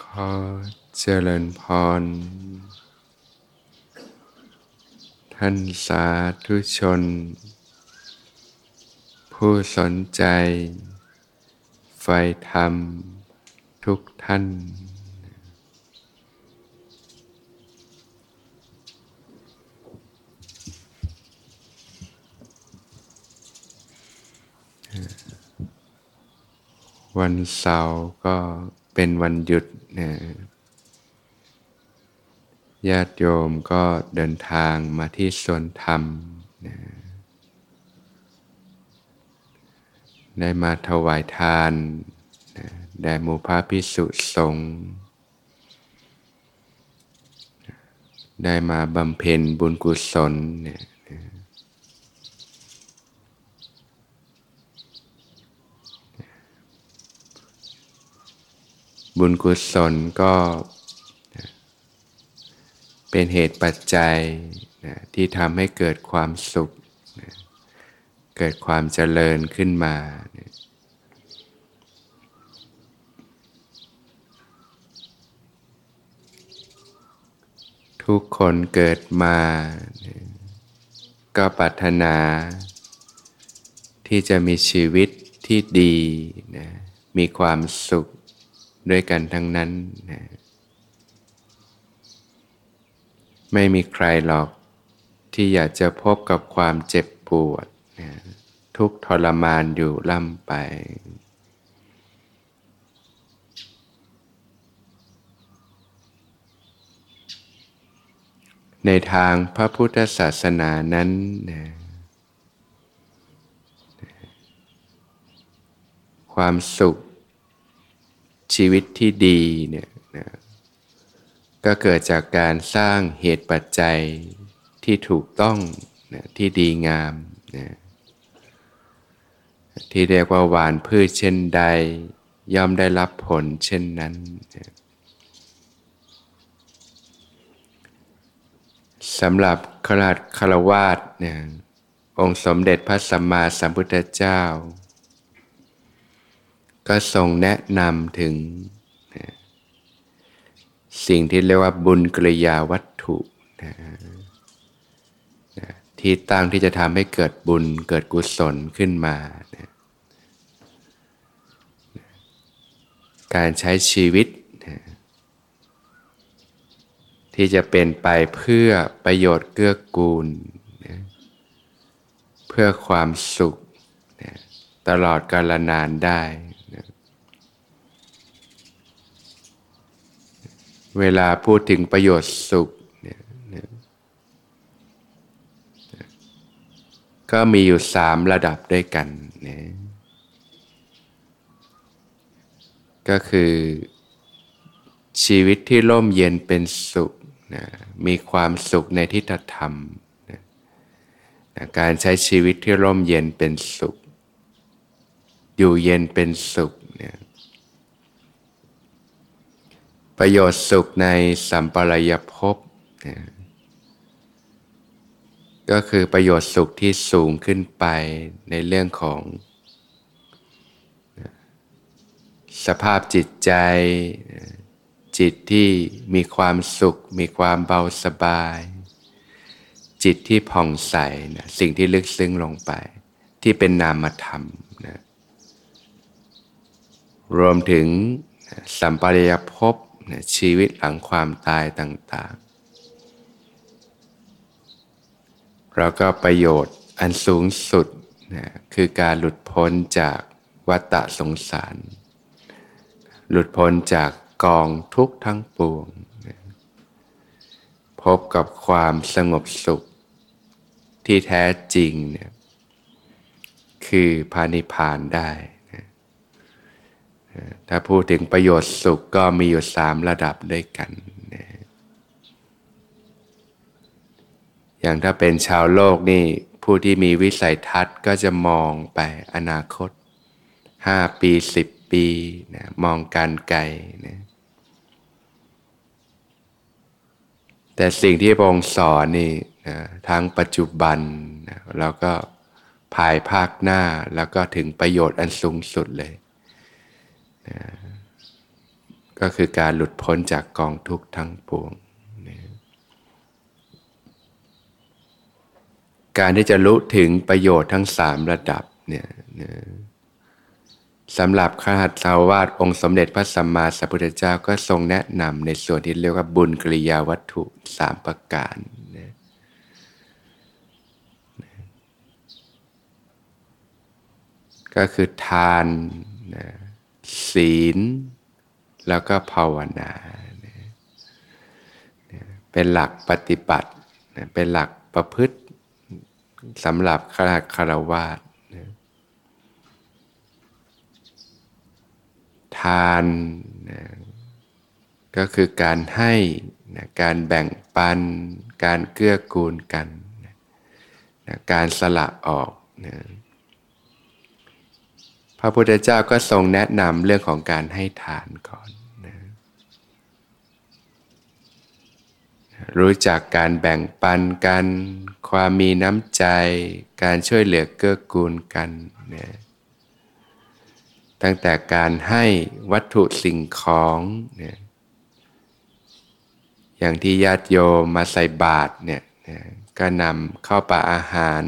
ขอเจริญพร ท่านสาธุชน ผู้สนใจ ไฟธรรมทุกท่าน วันเสาร์ก็ เป็นวันหยุดนะญาติโยมก็เดินทางมาที่สวนธรรมนะได้มาถวายทานนะแด่หมู่พระพิสุสงฆ์ได้มาบำเพ็ญบุญกุศลเนี่ย บุญกุศลก็เป็นเหตุปัจจัยนะที่ทำให้เกิดความสุขนะเกิดความเจริญขึ้นมานะทุกคนเกิดมานะก็ปรารถนา ที่จะมีชีวิตที่ดีนะมีความสุข ด้วยกันทั้งนั้นนะไม่มีใครหรอกที่อยากจะพบกับความเจ็บปวดนะทุกทรมานอยู่ล่ำไป ในทางพระพุทธศาสนานั้นนะความสุข ชีวิตที่ดีเนี่ยนะก็เกิดจากการสร้างเหตุปัจจัยที่ถูกต้องนะที่ดีงามนะที่เรียกว่าหวานพืชเช่นใด ย่อมได้รับผลเช่นนั้นนะสำหรับขราชคารวาสเนี่ยองค์สมเด็จพระสัมมาสัมพุทธเจ้า ก็ทรงแนะนำถึงนะสิ่งที่เรียกว่าบุญกริยาวัตถุนะนะที่ตั้งที่จะทำให้เกิดบุญเกิดกุศลขึ้นมานะการใช้ชีวิตนะที่จะเป็นไปเพื่อประโยชน์เกื้อกูลนะเพื่อความสุขนะตลอดกาลนานได้ เวลาพูดถึงประโยชน์สุขเนี่ยก็มีอยู่สามระดับด้วยกันนะก็คือชีวิตที่ร่มเย็นเป็นสุขนะมีความสุขในทิฏฐธรรมนะนะการใช้ชีวิตที่ร่มเย็นเป็นสุข อยู่เย็นเป็นสุขเนี่ย ประโยชน์สุขในสัมปรายภพนะก็คือประโยชน์สุขที่สูงขึ้นไปในเรื่องของ สภาพจิตใจ จิตที่มีความสุข มีความเบาสบาย จิตที่ผ่องใสนะสิ่งที่ลึกซึ้งลงไป ที่เป็นนามธรรมนะรวมถึงสัมปรายภพ ชีวิตหลังความตายต่างๆ แล้วก็ประโยชน์อันสูงสุดนะคือการหลุดพ้นจากวัฏสงสาร หลุดพ้นจากกองทุกข์ทั้งปวงนะพบกับความสงบสุขที่แท้จริงเนี่ยคือพานิพานได้ ถ้าพูดถึงประโยชน์สุขก็มีอยู่สามระดับด้วยกัน อย่างถ้าเป็นชาวโลกนี่ผู้ที่มีวิสัยทัศน์ก็จะมองไปอนาคตห้าปีสิบปีนะมองการไกลนะแต่สิ่งที่พระองค์สอนนี่นะทั้งปัจจุบันนะแล้วก็ภายภาคหน้าแล้วก็ถึงประโยชน์อันสูงสุดเลย ก็คือการหลุดพ้นจากกองทุกข์ทั้งปวงการที่จะรู้ถึงประโยชน์ทั้งสามระดับเนี่ยสำหรับข้าหัสาวาสองค์สมเด็จพระสัมมาสัมพุทธเจ้าก็ทรงแนะนำในส่วนที่เรียกว่าบุญกริยาวัตถุสามประการนะก็คือทานนะ ศีล แล้วก็ภาวนา เป็นหลักปฏิบัติ เป็นหลักประพฤติสำหรับขราคารวาสทานนะก็คือการให้นะการแบ่งปัน การเกื้อกูลกันนะการสละออกนะ ระพุทธเจ้าก็ทรงแนะนำเรื่องของการให้ทานก่อนนะรู้จักการแบ่งปันกัน ความมีน้ำใจ การช่วยเหลือเกื้อกูลกันนะตั้งแต่การให้วัตถุสิ่งของนี่ยอย่างที่ญาติโยมมาใส่บาตรเนี่ยก็นำเข้าปลาอาหาร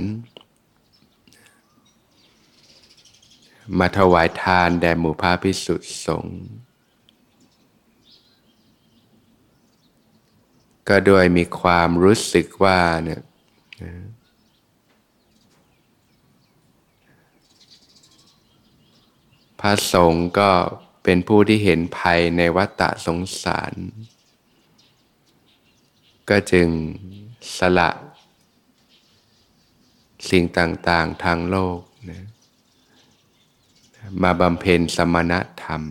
มาถวายทานแด่หมู่พระพิสุทธิสงฆ์ก็โดยมีความรู้สึกว่าเนี่ยพระสงฆ์ก็เป็นผู้ที่เห็นภัยในวัฏสงสาร ก็จึงสละสิ่งต่างๆทางโลกนะ มาบำเพ็ญสมณธรรม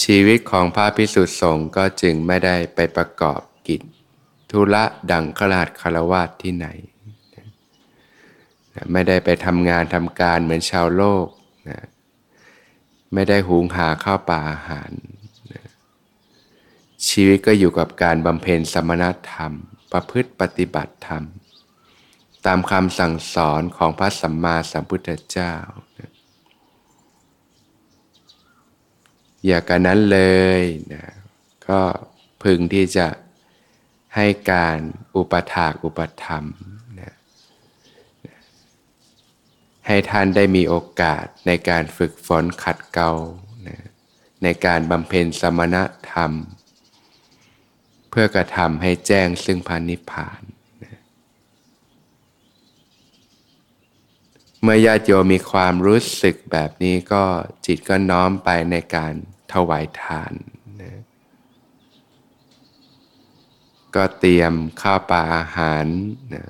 ชีวิตของพระพิสุทธิสงฆ์ก็จึงไม่ได้ไปประกอบกิจ ธุระดังขลาดคารวาสที่ไหน ไม่ได้ไปทำงานทำการเหมือนชาวโลกนะไม่ได้หุงหาข้าวปลาอาหารนะชีวิตก็อยู่กับการบำเพ็ญสมณธรรม ประพฤติปฏิบัติธรรม ตามคำสั่งสอนของพระสัมมาสัมพุทธเจ้า อย่ากันนั้นเลยนะก็พึงที่จะให้การอุปถากอุปธรรมให้ท่านได้มีโอกาสในการฝึกฝนขัดเกลาในการบำเพ็ญสมณธรรม เพื่อกระทำให้แจ้งซึ่งพานิพพาน เมื่อญาติโยมมีความรู้สึกแบบนี้ก็จิตก็น้อมไปในการถวายทานนะก็เตรียมข้าวปลาอาหารนะ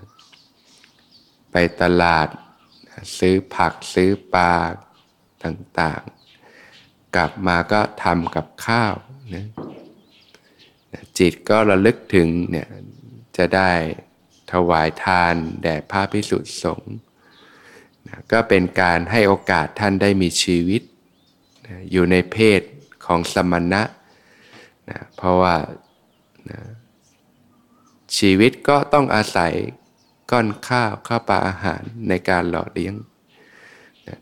ไปตลาดซื้อผักซื้อปลาต่างๆ กลับมาก็ทำกับข้าวนะจิตก็ระลึกถึงเนี่ยจะได้ถวายทานแด่พระพิสุทธิสงฆ์ ก็เป็นการให้โอกาสท่านได้มีชีวิตนะอยู่ในเพศของสมณะนะเพราะว่านะชีวิตก็ต้องอาศัยก้อนข้าวข้าวปลาอาหารในการหล่อเลี้ยง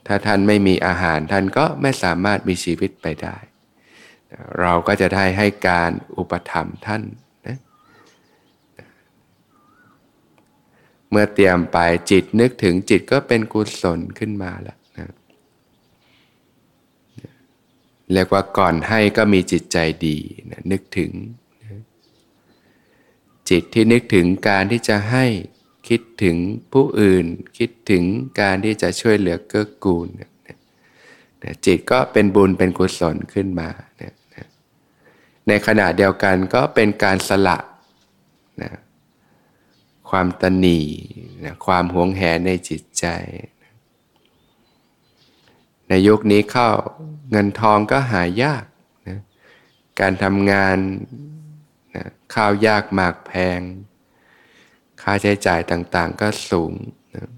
ถ้าท่านไม่มีอาหารท่านก็ไม่สามารถมีชีวิตไปได้เราก็จะได้ให้การอุปถัมภ์ท่านนะ เมื่อเตรียมไปจิตนึกถึงจิตก็เป็นกุศลขึ้นมาแล้วนะเรียกว่าก่อนให้ก็มีจิตใจดีนะนึกถึงนะจิตที่นึกถึงการที่จะให้คิดถึงผู้อื่น คิดถึงการที่จะช่วยเหลือเกื้อกูลจิตก็เป็นบุญเป็นกุศลขึ้นมาในขณะเดียวกันก็เป็นการสละนะ ความตนีนะความหวงแหนในจิตใจ ในยุคนี้เข้าเงินทองก็หายากนะการทำงานนะข้าวยากหมากแพง ค่าใช้จ่ายต่างๆก็สูงนะ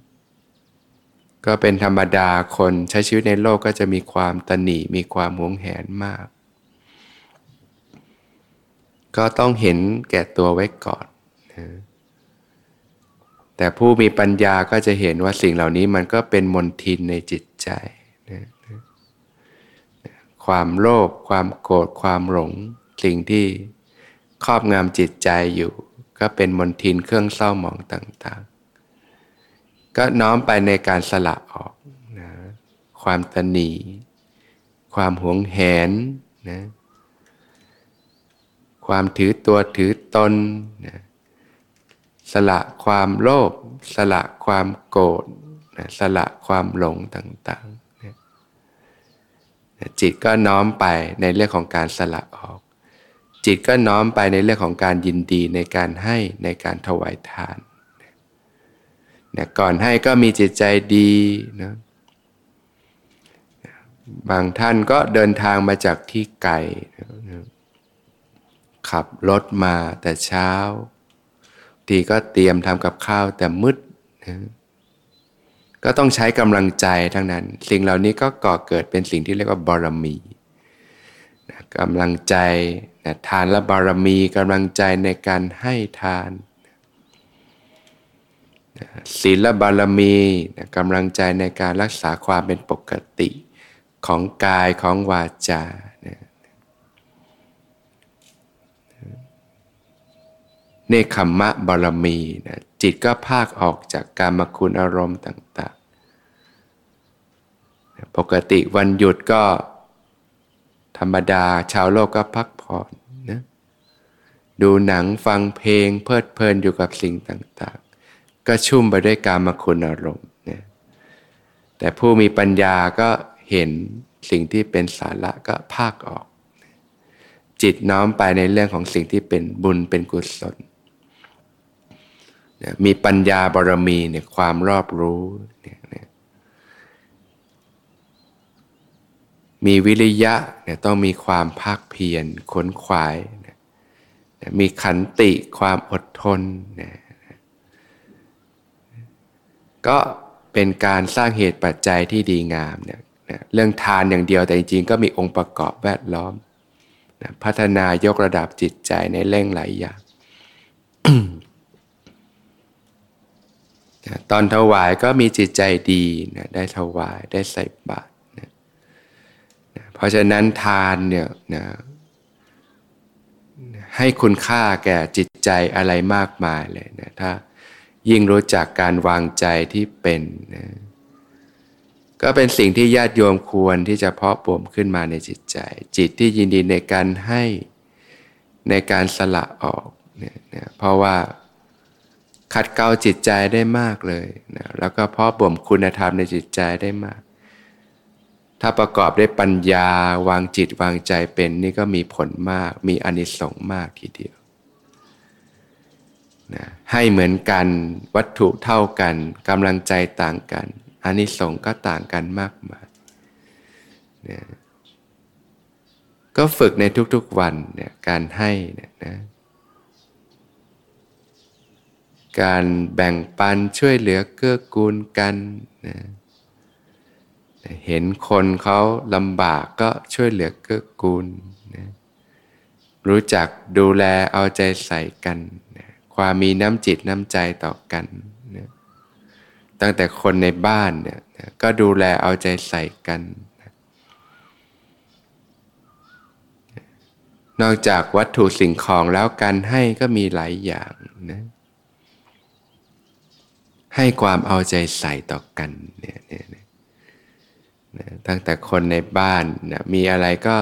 ก็เป็นธรรมดาคนใช้ชีวิตในโลกก็จะมีความตนีมีความหวงแหนมาก ก็ต้องเห็นแก่ตัวไว้ก่อนนะ แต่ผู้มีปัญญาก็จะเห็นว่าสิ่งเหล่านี้มันก็เป็นมนทินในจิตใจนะความโลภความโกรธความหลง สิ่งที่ครอบงำจิตใจอยู่ ก็เป็นมนทินเครื่องเศร้าหมองต่างๆ ก็น้อมไปในการสละออกนะความตนี ความหวงแหนนะความถือตัวถือตนนะ สละความโลภสละความโกรธสละความหลงต่างๆ จิตก็น้อมไปในเรื่องของการสละออก จิตก็น้อมไปในเรื่องของการยินดีในการให้ในการถวายทานนะก่อนให้ก็มีจิตใจดีนะบางท่านก็เดินทางมาจากที่ไกลนะขับรถมาแต่เช้า ทีก็เตรียมทำกับข้าวแต่มืดนะก็ต้องใช้กำลังใจทั้งนั้น สิ่งเหล่านี้ก็ก่อเกิดเป็นสิ่งที่เรียกว่าบารมีนะกำลังใจนะทานและบารมีกำลังใจในการให้ทานนะศีลและบารมีนะกำลังใจในการรักษาความเป็นปกติของกายของวาจา นะเนคขมมะบารมีนะจิตก็ภาคออกจากการมคุณอารมณ์ต่างๆ ปกติวันหยุดก็ธรรมดาชาวโลกก็พักผ่อนนะดูหนังฟังเพลงเพลิดเพลินอยู่กับสิ่งต่างๆ ก็ชุ่มไปด้วยการมคุณอารมณ์นะแต่ผู้มีปัญญาก็เห็นสิ่งที่เป็นสาระก็ภาคออก จิตน้อมไปในเรื่องของสิ่งที่เป็นบุญเป็นกุศล มีปัญญาบารมีเนี่ยความรอบรู้เนี่ยมีวิริยะเนี่ยต้องมีความภาคเพียรขนขวายนะมีขันติความอดทนนะก็เป็นการสร้างเหตุปัจจัยที่ดีงามเนี่ยนะเรื่องทานอย่างเดียวแต่จริงๆ ก็มีองค์ประกอบแวดล้อมนะพัฒนายกระดับจิตใจในเร่งหลายอย่าง นะตอนถวายก็มีจิตใจดีนะได้ถวายได้ใส่บาตรนะนะเพราะฉะนั้นทานเนี่ยนะให้คุณค่าแก่จิตใจอะไรมากมายเลยนะถ้ายิ่งรู้จักการวางใจที่เป็นนะก็เป็นสิ่งที่ญาติโยมควรที่จะเพาะบ่มขึ้นมาในจิตใจ จิตที่ยินดีในการให้ในการสละออกเนี่ยนะเพราะว่า ขัดเกลาจิตใจได้มากเลยนะแล้วก็เพาะบ่มคุณธรรมในจิตใจได้มาก ถ้าประกอบด้วยปัญญาวางจิตวางใจเป็นนี่ก็มีผลมาก มีอนิสงส์มากทีเดียวนะให้เหมือนกันวัตถุเท่ากันกำลังใจต่างกันอนิสงส์ก็ต่างกันมากมายนะก็ฝึกในทุกๆวันเนี่ยการให้เนี่ยนะ การแบ่งปันช่วยเหลือเกื้อกูลกันนะเห็นคนเขาลำบากก็ช่วยเหลือเกื้อกูลนะรู้จักดูแลเอาใจใส่กันนะความมีน้ำจิตน้ำใจต่อกันนะตั้งแต่คนในบ้านเนี่ยก็ดูแลเอาใจใส่กันนอกจากวัตถุสิ่งของแล้วการให้ก็มีหลายอย่างนะ ให้ความเอาใจใส่ต่อกันเนี่ยเนี่ยนะตั้งแต่คนในบ้านนะมีอะไรก็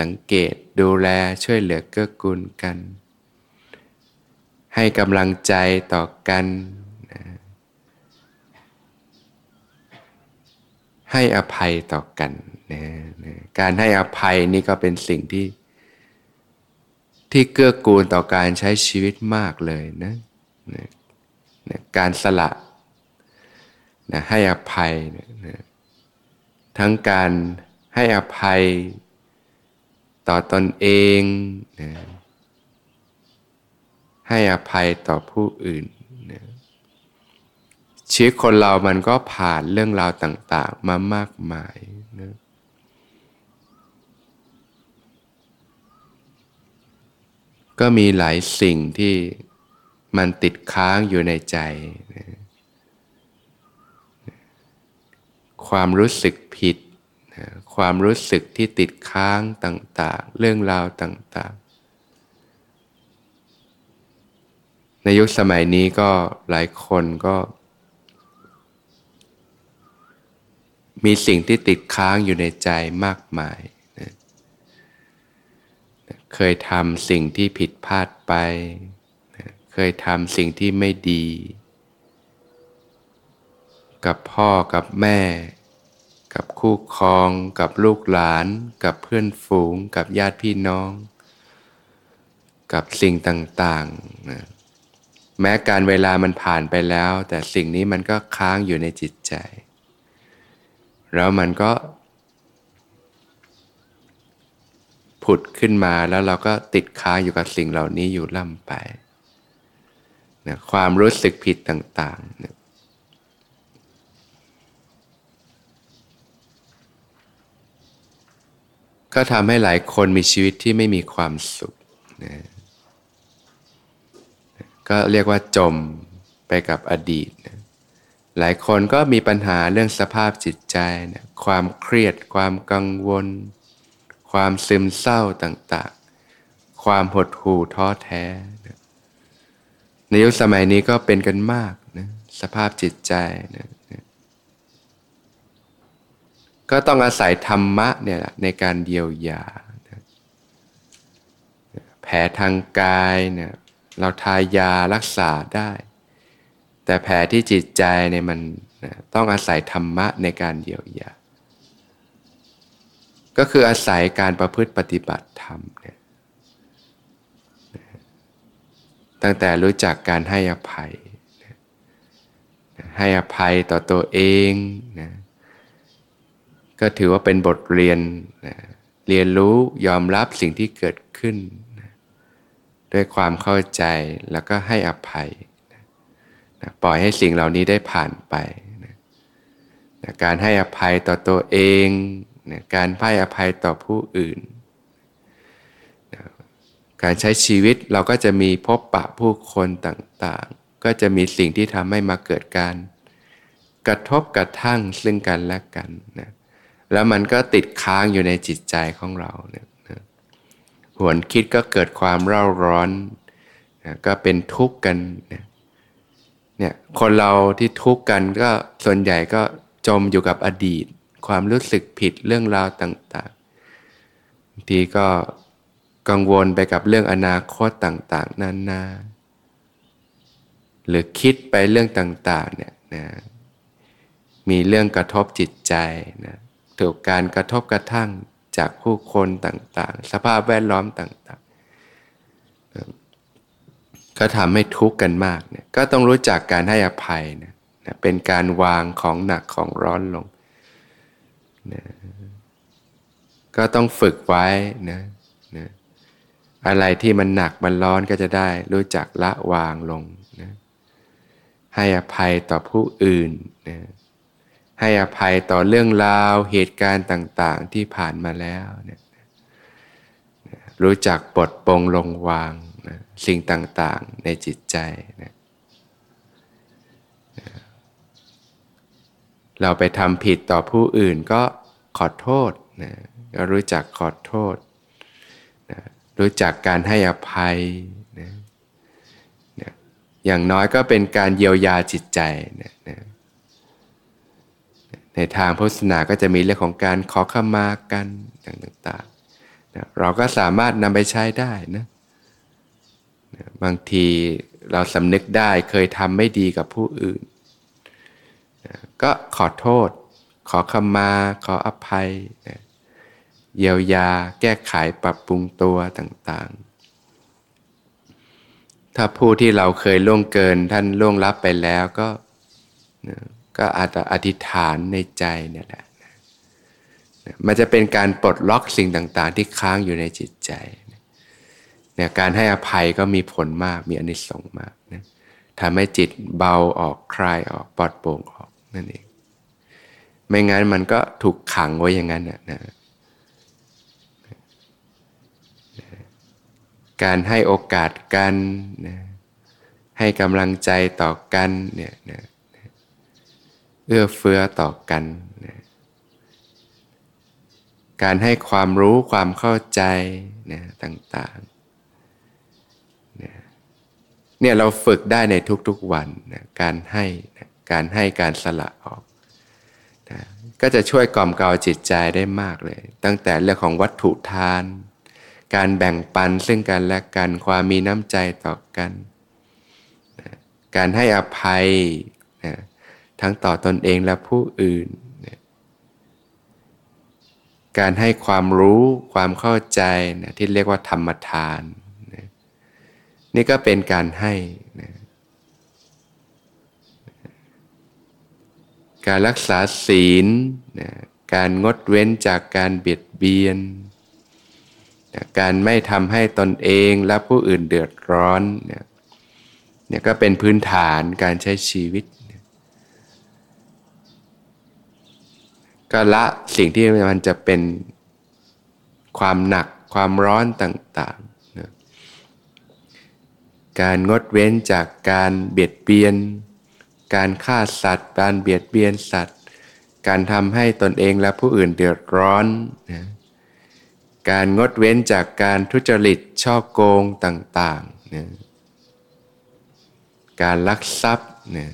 สังเกตดูแลช่วยเหลือเกื้อกูลกัน ให้กำลังใจต่อกันนะให้อภัยต่อกันนะนะการให้อภัยนี่ก็เป็นสิ่งที่ ที่เกื้อกูลต่อการใช้ชีวิตมากเลยนะนะ นะการสละนะให้อภัยนะทั้งการให้อภัยต่อตอนเองนะให้อภัยต่อผู้อื่นนะชีวิตคนเรามันก็ผ่านเรื่องราวต่าง ๆ มามากมายนะก็มีหลายสิ่งที่ มันติดค้างอยู่ในใจ ความรู้สึกผิด ความรู้สึกที่ติดค้างต่างๆ เรื่องราวต่างๆ ในยุคสมัยนี้ก็หลายคนก็ มีสิ่งที่ติดค้างอยู่ในใจมากมายเคยทำสิ่งที่ผิดพลาดไป เคยทำสิ่งที่ไม่ดี กับพ่อกับแม่ กับคู่ครอง กับลูกหลาน กับเพื่อนฝูง กับญาติพี่น้อง กับสิ่งต่างๆนะแม้การเวลามันผ่านไปแล้ว แต่สิ่งนี้มันก็ค้างอยู่ในจิตใจ แล้วมันก็ ผุดขึ้นมาแล้วเราก็ติดค้างอยู่กับสิ่งเหล่านี้อยู่ล่ำไป นะความรู้สึกผิดต่างๆนะก็ทำให้หลายคนมีชีวิตที่ไม่มีความสุขนะก็เรียกว่าจมไปกับอดีตนะหลายคนก็มีปัญหาเรื่องสภาพจิตใจนะความเครียด ความกังวล ความซึมเศร้าต่างๆ ความหดหู่ท้อแท้นะ ในยุคสมัยนี้ก็เป็นกันมากนะสภาพจิตใจนะก็ต้องอาศัยธรรมะเนี่ยในการเยียวยา แผลทางกายเนี่ยเราทายารักษาได้ แต่แผลที่จิตใจเนี่ยมันต้องอาศัยธรรมะในการเยียวยา ก็คืออาศัยการประพฤติปฏิบัติธรรมเนี่ย ตั้งแต่รู้จักการให้อภัย ให้อภัยต่อตัวเองนะก็ถือว่าเป็นบทเรียนนะเรียนรู้ยอมรับสิ่งที่เกิดขึ้นนะด้วยความเข้าใจแล้วก็ให้อภัยนะปล่อยให้สิ่งเหล่านี้ได้ผ่านไปนะนะการให้อภัยต่อตัวเองนะการให้อภัยต่อผู้อื่นนะ การใช้ชีวิตเราก็จะมีพบปะผู้คนต่างๆ ก็จะมีสิ่งที่ทำให้มาเกิดการ กระทบกระทั่งซึ่งกันและกันนะแล้วมันก็ติดค้างอยู่ในจิตใจของเราเนี่ยหวนคิดก็เกิดความเร่าร้อนนะก็เป็นทุกข์กันเนี่ยคนเราที่ทุกข์กันก็ส่วนใหญ่ก็จมอยู่กับอดีต ความรู้สึกผิดเรื่องราวต่างๆบางทีก็ กังวลไปกับเรื่องอนาคตต่าง ๆนานา หรือคิดไปเรื่องต่าง ๆ เนี่ยนะมีเรื่องกระทบจิตใจนะถูกการกระทบกระทั่งจากผู้คนต่างๆ สภาพแวดล้อมต่างๆก็ทำให้ทุกข์กันมากเนี่ยก็ต้องรู้จักการให้อภัยนะเป็นการวางของหนักของร้อนลงนะก็ต้องฝึกไว้นะ อะไรที่มันหนักมันร้อนก็จะได้รู้จักละวางลงนะให้อภัยต่อผู้อื่นนะให้อภัยต่อเรื่องราวเหตุการณ์ต่าง ๆ ที่ผ่านมาแล้วเนี่ยรู้จักปลดปลงลงวางนะสิ่งต่างๆในจิตใจนะเราไปทำผิดต่อผู้อื่นก็ขอโทษนะก็รู้จักขอโทษ รู้จักการให้อภัยนะนะอย่างน้อยก็เป็นการเยียวยาจิตใจนะนะในทางพุทธศาสนาก็จะมีเรื่องของการขอขมากันต่างๆนะเราก็สามารถนำไปใช้ได้นะนะบางทีเราสำนึกได้เคยทำไม่ดีกับผู้อื่นนะก็ขอโทษ ขอขมา ขออภัยนะ เยียวยา แก้ไขปรับปรุงตัวต่างๆ ถ้าผู้ที่เราเคยล่วงเกินท่านล่วงลับไปแล้วก็ก็อาจจะอธิษฐานในใจเนี่ยแหละมันจะเป็นการปลดล็อกสิ่งต่างๆ ที่ค้างอยู่ในจิตใจเนี่ยการให้อภัยก็มีผลมากมีอนิสงส์มากนะทำให้จิตเบาออกคลายออกปลอดโปร่งออกนั่นเอง ไม่งั้นมันก็ถูกขังไว้อย่างนั้นนะนะ การให้โอกาสกันนะให้กำลังใจต่อกันเนี่ยนะเอื้อเฟื้อต่อกันนะการให้ความรู้ความเข้าใจนะต่างๆนะเนี่ยเราฝึกได้ในทุกๆวันนะการให้นะการให้การสละออกนะก็จะช่วยกล่อมเกลาจิตใจได้มากเลย ตั้งแต่เรื่องของวัตถุทาน การแบ่งปันซึ่งกันและกันความมีน้ำใจต่อกันนะการให้อภัยนะทั้งต่อตอนเองและผู้อื่นนะการให้ความรู้ความเข้าใจนะที่เรียกว่าธรรมทานนะนี่ก็เป็นการให้นะการรักษาศีลนะการงดเว้นจากการเบียดเบียนนะ การไม่ทำให้ตนเองและผู้อื่นเดือดร้อนเนี่ยเนี่ยก็เป็นพื้นฐานการใช้ชีวิต ก็ละสิ่งที่มันจะเป็นความหนักความร้อนต่างๆนะการงดเว้นจากการเบียดเบียน การฆ่าสัตว์ การเบียดเบียนสัตว์ การทำให้ตนเองและผู้อื่นเดือดร้อนนะ การงดเว้นจากการทุจริตช่อโกงต่างๆนะการลักทรัพย์นะ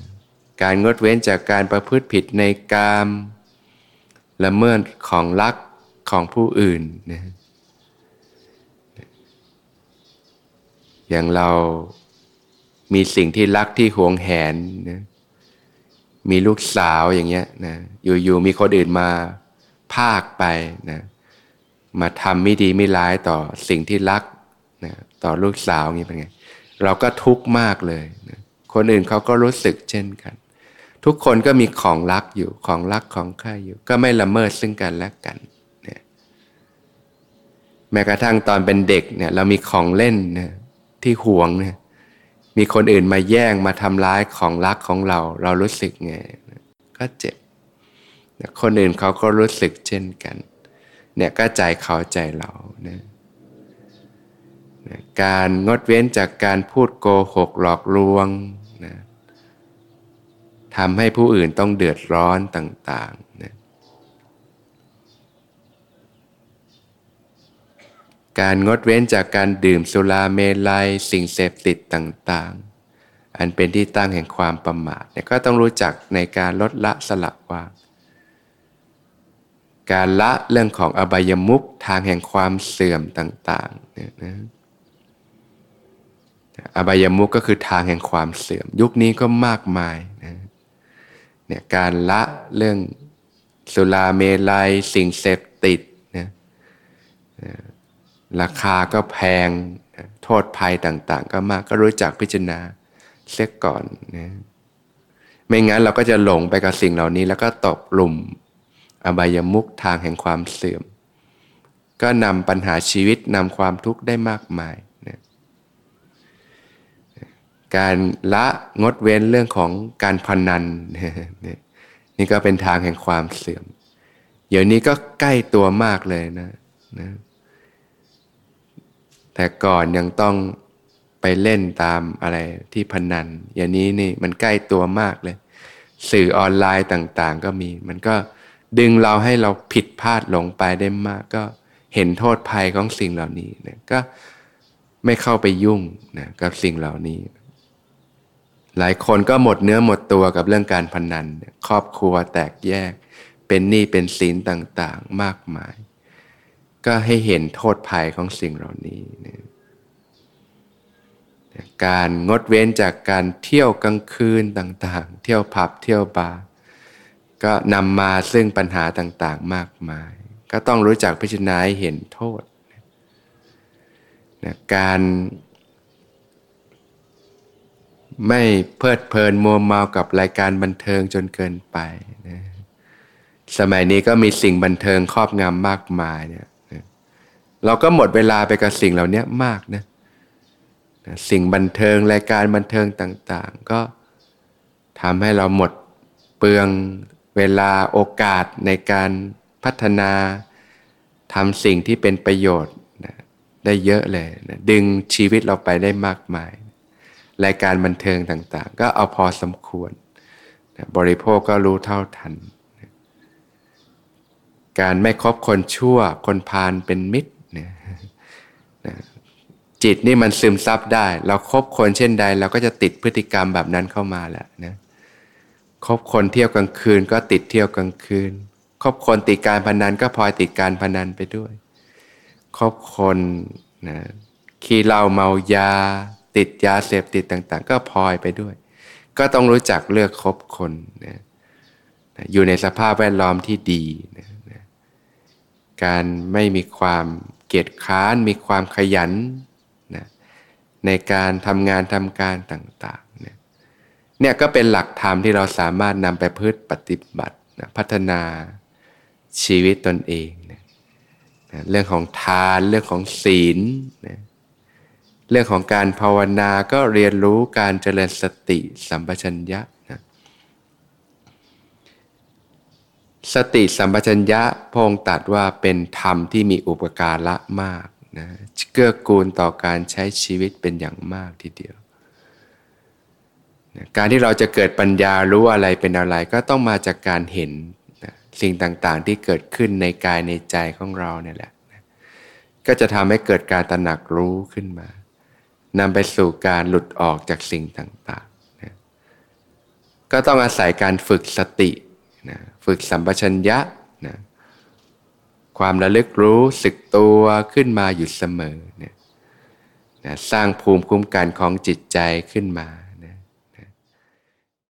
การงดเว้นจากการประพฤติผิดในกามละเมิดของรักของผู้อื่นนะอย่างเรามีสิ่งที่รักที่หวงแหนนะมีลูกสาวอย่างเงี้ยนะอยู่ๆมีคนอื่นมาภาคไปนะ มาทำไม่ดีไม่ร้ายต่อสิ่งที่รักนะต่อลูกสาวนี้เป็นไง เราก็ทุกข์มากเลยนะคนอื่นเขาก็รู้สึกเช่นกัน ทุกคนก็มีของรักอยู่ของรักของใครอยู่ ก็ไม่ละเมิดซึ่งกันและกันเนี่ยแม้กระทั่งตอนเป็นเด็กเนี่ย เรามีของเล่นนี่ยที่หวงเนี่ยมีคนอื่นมาแย่งมาทำร้ายของรักของเรา เรารู้สึกไงก็เจ็บคนอื่นเขาก็รู้สึกเช่นกัน เนี่ยก็ใจเขาใจเรานะการงดเว้นจากการพูดโกหกหลอกลวงนะทำให้ผู้อื่นต้องเดือดร้อนต่างๆนะการงดเว้นจากการดื่มสุราเมลัยสิ่งเสพติดต่างๆ อันเป็นที่ตั้งแห่งความประมาทเนี่ยก็ต้องรู้จักในการลดละสลับวาง การละเรื่องของอบายมุขทางแห่งความเสื่อมต่างๆเนี่ยนะอบายมุขก็คือทางแห่งความเสื่อม ยุคนี้ก็มากมายนะเนี่ยการละเรื่องสุราเมลัยสิ่งเสพติดนะราคาก็แพงโทษภัยต่าง ๆ ก็มากก็รู้จักพิจารณาเสียก่อนนะไม่งั้นเราก็จะหลงไปกับสิ่งเหล่านี้แล้วก็ตกหลุม อบายมุขทางแห่งความเสื่อม ก็นำปัญหาชีวิตนำความทุกข์ได้มากมายนะการละงดเว้นเรื่องของการพนันนี่ก็เป็นทางแห่งความเสื่อม เดี๋ยวนี้ก็ใกล้ตัวมากเลยนะนะแต่ก่อนยังต้องไปเล่นตามอะไรที่พนันอย่างนี้นี่มันใกล้ตัวมากเลย สื่อออนไลน์ต่าง ๆ ก็มี มันก็ ดึงเราให้เราผิดพลาดหลงไปได้มาก ก็เห็นโทษภัยของสิ่งเหล่านี้นะก็ไม่เข้าไปยุ่งนะกับสิ่งเหล่านี้ หลายคนก็หมดเนื้อหมดตัวกับเรื่องการพนัน ครอบครัวแตกแยก เป็นหนี้เป็นสินต่างๆมากมาย ก็ให้เห็นโทษภัยของสิ่งเหล่านี้นะการงดเว้นจากการเที่ยวกลางคืนต่างๆ เที่ยวผับเที่ยวบาร์ ก็นำมาซึ่งปัญหาต่างๆมากมาย ก็ต้องรู้จักพิจารณาเห็นโทษนะการไม่เพลิดเพลินมัวเมากับรายการบันเทิงจนเกินไปนะสมัยนี้ก็มีสิ่งบันเทิงครอบงำมากมายเนี่ยนะเราก็หมดเวลาไปกับสิ่งเหล่านี้มากนะนะสิ่งบันเทิงรายการบันเทิงต่าง ๆ ก็ทำให้เราหมดเปลือง เวลาโอกาสในการพัฒนาทำสิ่งที่เป็นประโยชน์นะได้เยอะเลยนะดึงชีวิตเราไปได้มากมาย รายการบันเทิงต่างๆ ก็เอาพอสมควรบริโภคก็รู้เท่าทันการไม่คบคนชั่วคนพาลเป็นมิตรนะจิตนี่มันซึมซับได้ เราครบคนเช่นใด เราก็จะติดพฤติกรรมแบบนั้นเข้ามาแหละนะ คบคนเที่ยวกลางคืนก็ติดเที่ยวกลางคืน คบคนติดการพนันก็พลอยติดการพนันไปด้วย คบคนนะขี้เหล้าเมายา ติดยาเสพติดต่าง ๆ ก็พลอยไปด้วย ก็ต้องรู้จักเลือกคบคนนะอยู่ในสภาพแวดล้อมที่ดีนะนะการไม่มีความเกียจค้าน มีความขยันนะในการทำงานทำการต่างๆ เนี่ยก็เป็นหลักธรรมที่เราสามารถนำไปพืชปฏิบัตินะพัฒนาชีวิตตนเองนะนะเรื่องของทานเรื่องของศีลนะเรื่องของการภาวนาก็เรียนรู้การเจริญสติสัมปชัญญะนะสติสัมปชัญญะพงตัดว่าเป็นธรรมที่มีอุปการะมากนะเกื้อกูลต่อการใช้ชีวิตเป็นอย่างมากทีเดียว การที่เราจะเกิดปัญญารู้อะไรเป็นอะไรก็ต้องมาจากการเห็นสิ่งต่างๆ ที่เกิดขึ้นในกายในใจของเราเนี่ยแหละก็จะทำให้เกิดการตระหนักรู้ขึ้นมานำไปสู่การหลุดออกจากสิ่งต่างๆนะก็ต้องอาศัยการฝึกสตินะฝึกสัมปชัญญะนะความระลึกรู้สึกตัวขึ้นมาอยู่เสมอนี่ยนะสร้างภูมิคุ้มกันของจิตใจขึ้นมา